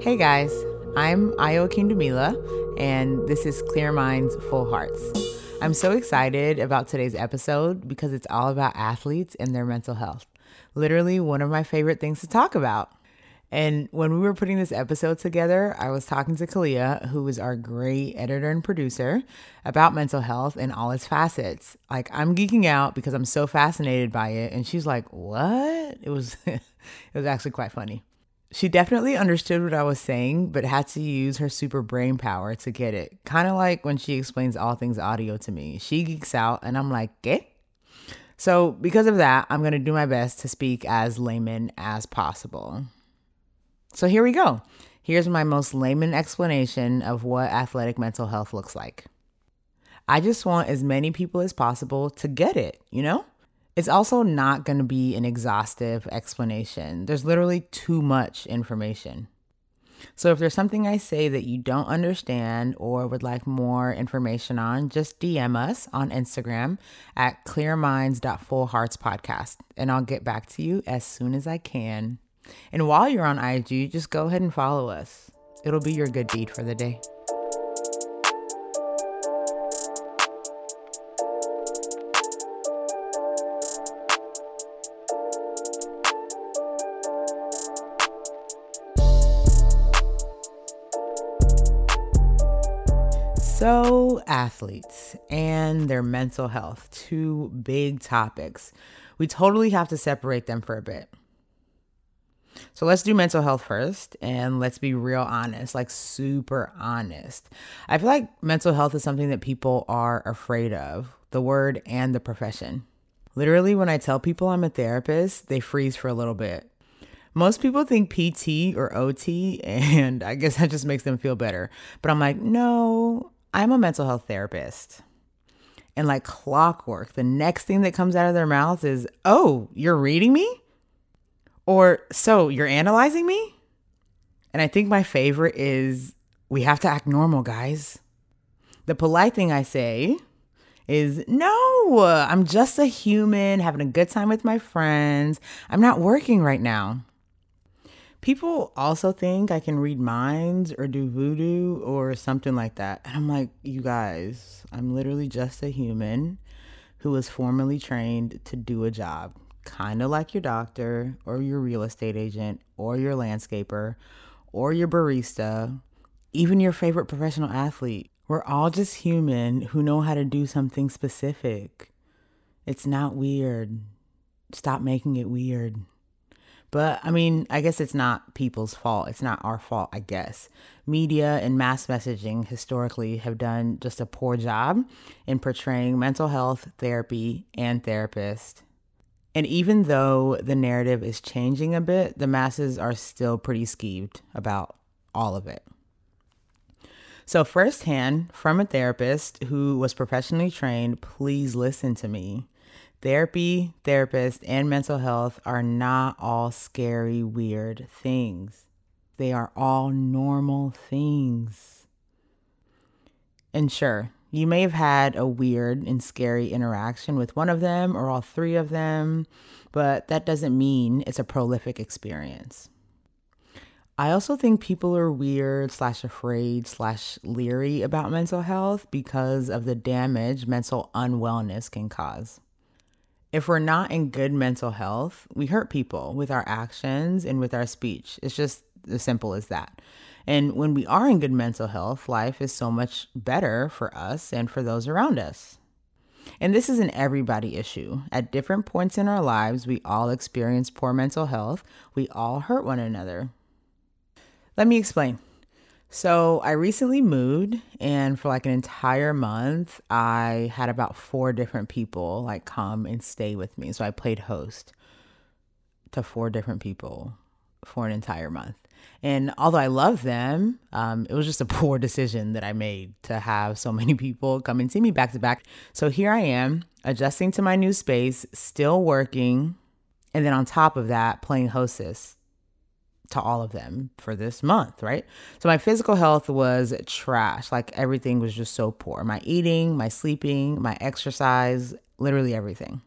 Hey guys, I'm Ayo Kindumila, and this is Clear Minds, Full Hearts. I'm so excited about today's episode because it's all about athletes and their mental health. Literally, one of my favorite things to talk about. And when we were putting this episode together, I was talking to Kalia, who is our great editor and producer, about mental health and all its facets. Like I'm geeking out because I'm so fascinated by it, and she's like, "What?" It was, it was actually quite funny. She definitely understood what I was saying, but had to use her super brain power to get it. Kind of like when she explains all things audio to me. She geeks out, and I'm like, "Okay." So, because of that, I'm going to do my best to speak as layman as possible. So, here we go. Here's my most layman explanation of what athletic mental health looks like. I just want as many people as possible to get it, you know? It's also not going to be an exhaustive explanation. There's literally too much information. So if there's something I say that you don't understand or would like more information on, just DM us on Instagram at clearminds.fullheartspodcast and I'll get back to you as soon as I can. And while you're on IG, just go ahead and follow us. It'll be your good deed for the day. So, athletes and their mental health, two big topics. We totally have to separate them for a bit. So, let's do mental health first and let's be real honest, like super honest. I feel like mental health is something that people are afraid of the word and the profession. Literally, when I tell people I'm a therapist, they freeze for a little bit. Most people think PT or OT, and I guess that just makes them feel better. But I'm like, no, I'm a mental health therapist. And like clockwork, the next thing that comes out of their mouth is, Oh, you're reading me? Or, So you're analyzing me? And I think my favorite is, We have to act normal, guys. The polite thing I say is, No, I'm just a human having a good time with my friends. I'm not working right now. People also think I can read minds or do voodoo or something like that. And I'm like, you guys, I'm literally just a human who was formally trained to do a job, kind of like your doctor or your real estate agent or your landscaper or your barista, even your favorite professional athlete. We're all just human who know how to do something specific. It's not weird. Stop making it weird. But I mean, I guess it's not people's fault. It's not our fault, I guess. Media and mass messaging historically have done just a poor job in portraying mental health, therapy, and therapists. And even though the narrative is changing a bit, the masses are still pretty skeeved about all of it. So, firsthand, from a therapist who was professionally trained, please listen to me. Therapy, therapist, and mental health are not all scary, weird things. They are all normal things. And sure, you may have had a weird and scary interaction with one of them or all three of them, but that doesn't mean it's a prolific experience. I also think people are weird slash afraid slash leery about mental health because of the damage mental unwellness can cause. If we're not in good mental health, we hurt people with our actions and with our speech. It's just as simple as that. And when we are in good mental health, life is so much better for us and for those around us. And this is an everybody issue. At different points in our lives, we all experience poor mental health. We all hurt one another. Let me explain. So I recently moved and for like an entire month I had about four different people like come and stay with me. So I played host to four different people for an entire month. And although I love them, um, it was just a poor decision that I made to have so many people come and see me back to back. So here I am, adjusting to my new space, still working, and then on top of that, playing hostess to all of them for this month, right? So my physical health was trash. Like everything was just so poor. My eating, my sleeping, my exercise, literally everything.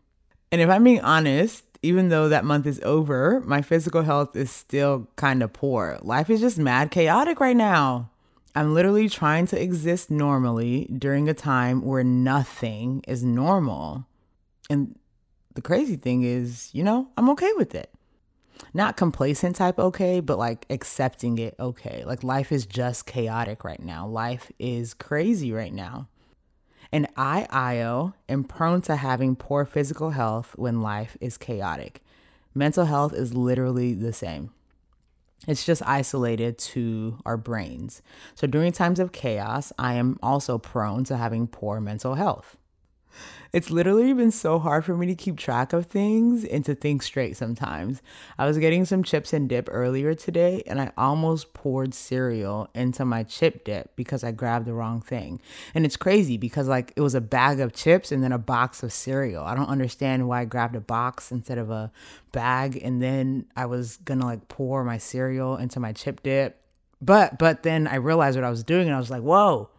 And if I'm being honest, even though that month is over, my physical health is still kind of poor. Life is just mad chaotic right now. I'm literally trying to exist normally during a time where nothing is normal. And the crazy thing is, you know, I'm okay with it. Not complacent type okay, but like accepting it okay. Like life is just chaotic right now. Life is crazy right now. And I, Ayo, am prone to having poor physical health when life is chaotic. Mental health is literally the same. It's just isolated to our brains. So during times of chaos, I am also prone to having poor mental health. It's literally been so hard for me to keep track of things and to think straight sometimes. I was getting some chips and dip earlier today and I almost poured cereal into my chip dip because I grabbed the wrong thing. And it's crazy because like it was a bag of chips and then a box of cereal. I don't understand why I grabbed a box instead of a bag and then I was gonna like pour my cereal into my chip dip. But but then I realized what I was doing and I was like, whoa.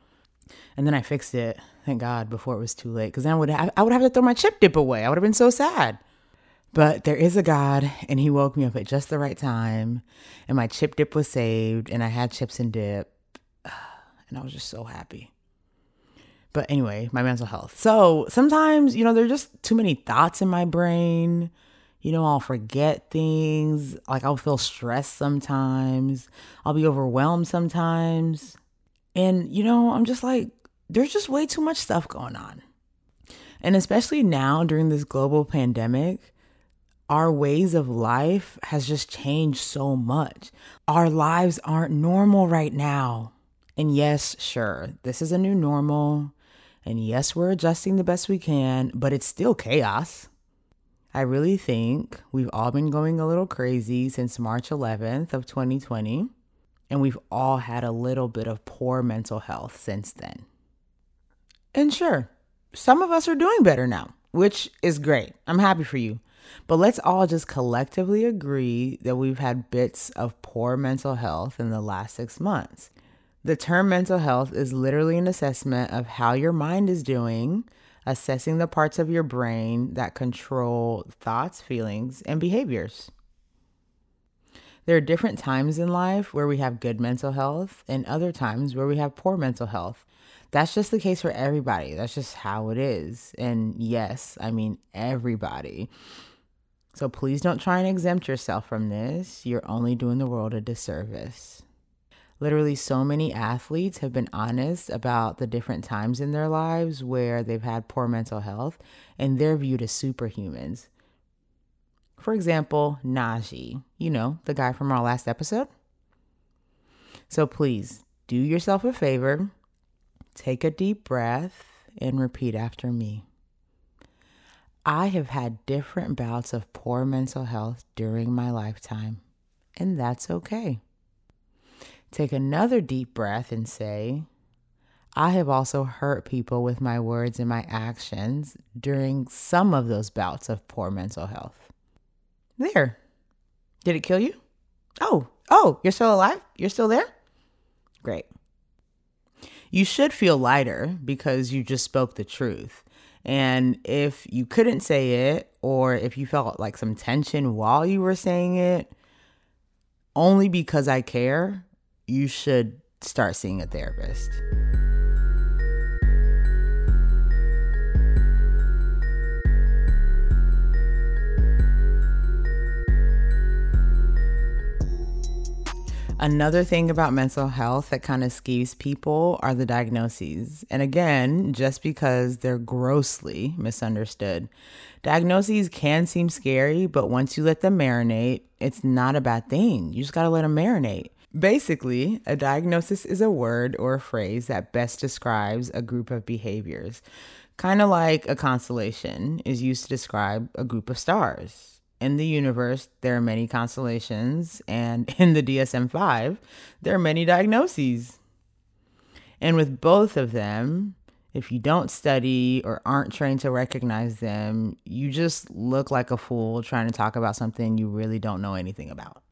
And then I fixed it Thank God before it was too late, because then I would have, I would have to throw my chip dip away. I would have been so sad. But there is a God, and He woke me up at just the right time, and my chip dip was saved, and I had chips and dip, and I was just so happy. But anyway, my mental health. So sometimes, you know, there's just too many thoughts in my brain. You know, I'll forget things. Like I'll feel stressed sometimes. I'll be overwhelmed sometimes. And, you know, I'm just like, there's just way too much stuff going on. And especially now during this global pandemic, our ways of life has just changed so much. Our lives aren't normal right now. And yes, sure, this is a new normal. And yes, we're adjusting the best we can, but it's still chaos. I really think we've all been going a little crazy since March 11th of 2020, and we've all had a little bit of poor mental health since then. And sure, some of us are doing better now, which is great. I'm happy for you. But let's all just collectively agree that we've had bits of poor mental health in the last six months. The term mental health is literally an assessment of how your mind is doing, assessing the parts of your brain that control thoughts, feelings, and behaviors. There are different times in life where we have good mental health and other times where we have poor mental health that's just the case for everybody. That's just how it is. And yes, I mean everybody. So please don't try and exempt yourself from this. You're only doing the world a disservice. Literally, so many athletes have been honest about the different times in their lives where they've had poor mental health and they're viewed as superhumans. For example, Najee, you know, the guy from our last episode. So please do yourself a favor Take a deep breath and repeat after me. I have had different bouts of poor mental health during my lifetime, and that's okay. Take another deep breath and say, I have also hurt people with my words and my actions during some of those bouts of poor mental health. There. Did it kill you? Oh, oh, you're still alive? You're still there? Great you should feel lighter because you just spoke the truth. And if you couldn't say it, or if you felt like some tension while you were saying it, only because I care, you should start seeing a therapist. Another thing about mental health that kind of skews people are the diagnoses. And again, just because they're grossly misunderstood. Diagnoses can seem scary, but once you let them marinate, it's not a bad thing. You just got to let them marinate. Basically, a diagnosis is a word or a phrase that best describes a group of behaviors, kind of like a constellation is used to describe a group of stars in the universe, there are many constellations, and in the DSM 5, there are many diagnoses. And with both of them, if you don't study or aren't trained to recognize them, you just look like a fool trying to talk about something you really don't know anything about.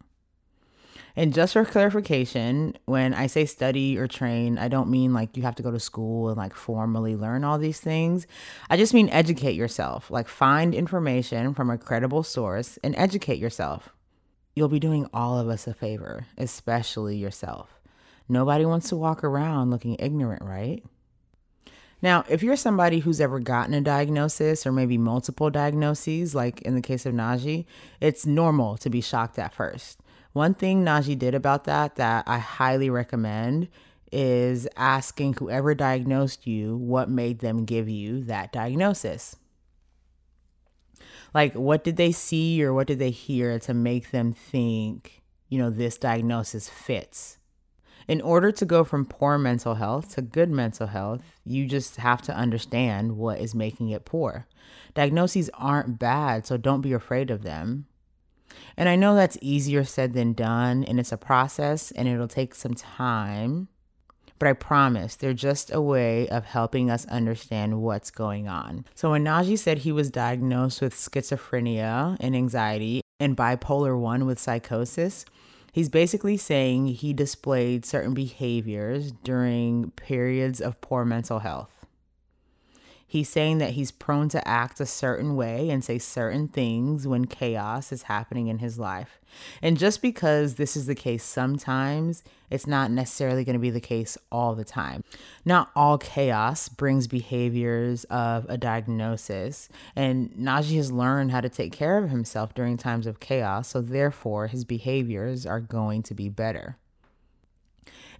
And just for clarification, when I say study or train, I don't mean like you have to go to school and like formally learn all these things. I just mean educate yourself, like find information from a credible source and educate yourself. You'll be doing all of us a favor, especially yourself. Nobody wants to walk around looking ignorant, right? Now, if you're somebody who's ever gotten a diagnosis or maybe multiple diagnoses, like in the case of Najee, it's normal to be shocked at first. One thing Najee did about that that I highly recommend is asking whoever diagnosed you what made them give you that diagnosis. Like, what did they see or what did they hear to make them think, you know, this diagnosis fits? in order to go from poor mental health to good mental health, you just have to understand what is making it poor. Diagnoses aren't bad, so don't be afraid of them. And I know that's easier said than done, and it's a process and it'll take some time. But I promise they're just a way of helping us understand what's going on. So when Najee said he was diagnosed with schizophrenia and anxiety and bipolar 1 with psychosis, He's basically saying he displayed certain behaviors during periods of poor mental health. He's saying that he's prone to act a certain way and say certain things when chaos is happening in his life. And just because this is the case sometimes, it's not necessarily going to be the case all the time. Not all chaos brings behaviors of a diagnosis, and Najee has learned how to take care of himself during times of chaos, so therefore his behaviors are going to be better.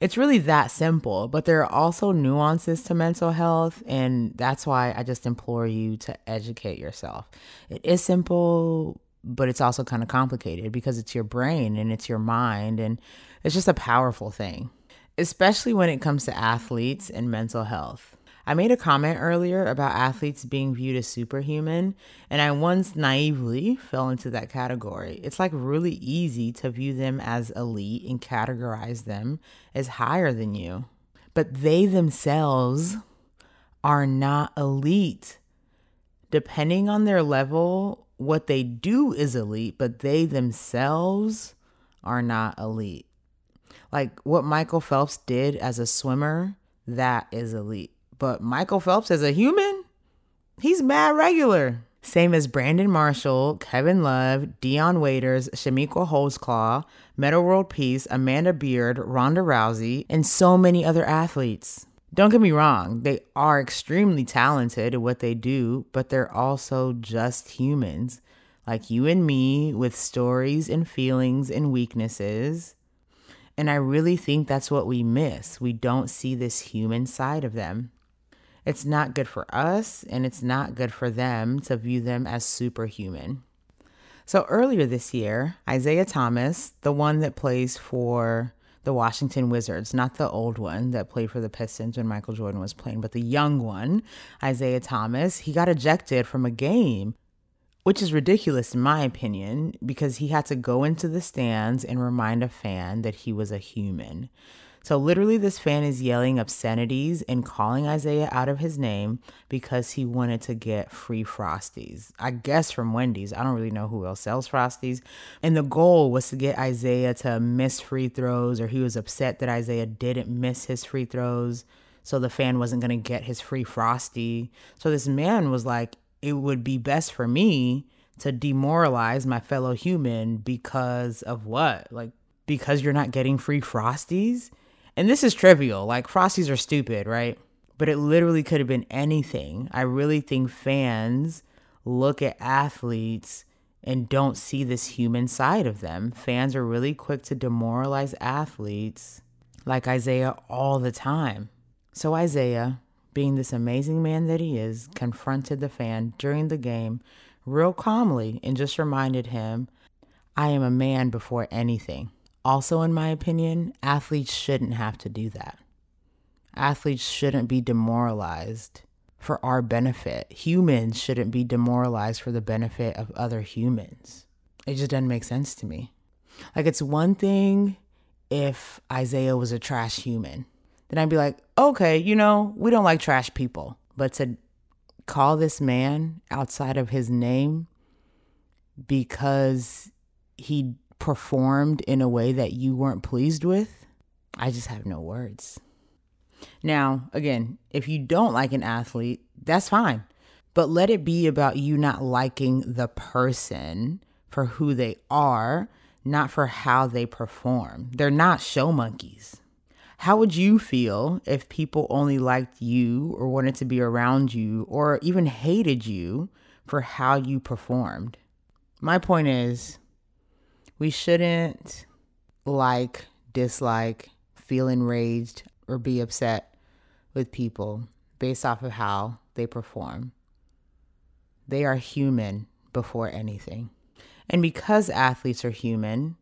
It's really that simple, but there are also nuances to mental health, and that's why I just implore you to educate yourself. It is simple, but it's also kind of complicated because it's your brain and it's your mind, and it's just a powerful thing, especially when it comes to athletes and mental health. I made a comment earlier about athletes being viewed as superhuman, and I once naively fell into that category. It's like really easy to view them as elite and categorize them as higher than you. But they themselves are not elite. Depending on their level, what they do is elite, but they themselves are not elite. Like what Michael Phelps did as a swimmer, that is elite but Michael Phelps as a human, he's mad regular. Same as Brandon Marshall, Kevin Love, Dion Waiters, Chamique Holdsclaw, Metta World Peace, Amanda Beard, Ronda Rousey, and so many other athletes. Don't get me wrong, they are extremely talented at what they do, but they're also just humans, like you and me, with stories and feelings and weaknesses. And I really think that's what we miss. We don't see this human side of them. It's not good for us and it's not good for them to view them as superhuman. So earlier this year, Isaiah Thomas, the one that plays for the Washington Wizards, not the old one that played for the Pistons when Michael Jordan was playing, but the young one, Isaiah Thomas, he got ejected from a game, which is ridiculous in my opinion, because he had to go into the stands and remind a fan that he was a human. So, literally, this fan is yelling obscenities and calling Isaiah out of his name because he wanted to get free Frosties. I guess from Wendy's. I don't really know who else sells Frosties. And the goal was to get Isaiah to miss free throws, or he was upset that Isaiah didn't miss his free throws. So, the fan wasn't going to get his free Frosty. So, this man was like, it would be best for me to demoralize my fellow human because of what? Like, because you're not getting free Frosties? And this is trivial, like Frosties are stupid, right? But it literally could have been anything. I really think fans look at athletes and don't see this human side of them. Fans are really quick to demoralize athletes like Isaiah all the time. So, Isaiah, being this amazing man that he is, confronted the fan during the game real calmly and just reminded him, I am a man before anything. Also, in my opinion, athletes shouldn't have to do that. Athletes shouldn't be demoralized for our benefit. Humans shouldn't be demoralized for the benefit of other humans. It just doesn't make sense to me. Like, it's one thing if Isaiah was a trash human. Then I'd be like, okay, you know, we don't like trash people. But to call this man outside of his name because he performed in a way that you weren't pleased with, I just have no words. Now, again, if you don't like an athlete, that's fine. But let it be about you not liking the person for who they are, not for how they perform. They're not show monkeys. How would you feel if people only liked you or wanted to be around you or even hated you for how you performed? My point is, we shouldn't like, dislike, feel enraged, or be upset with people based off of how they perform. They are human before anything. And because athletes are human,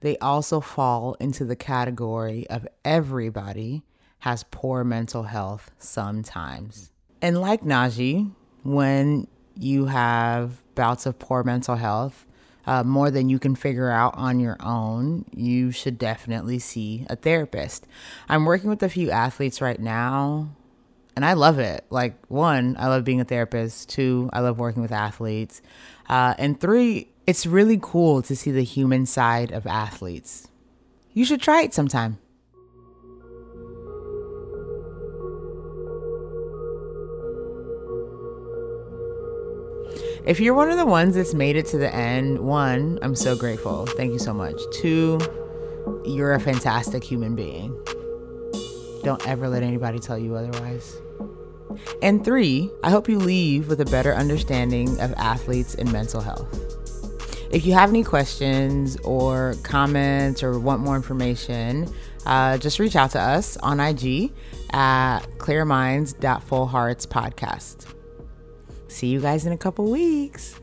they also fall into the category of everybody has poor mental health sometimes. And like Najee, when you have bouts of poor mental health, uh, more than you can figure out on your own, you should definitely see a therapist. I'm working with a few athletes right now, and I love it. Like, one, I love being a therapist. Two, I love working with athletes. Uh, and three, it's really cool to see the human side of athletes. You should try it sometime. If you're one of the ones that's made it to the end, one, I'm so grateful. Thank you so much. Two, you're a fantastic human being. Don't ever let anybody tell you otherwise. And three, I hope you leave with a better understanding of athletes and mental health. If you have any questions or comments or want more information, uh, just reach out to us on IG at clearminds.fullheartspodcast. See you guys in a couple weeks.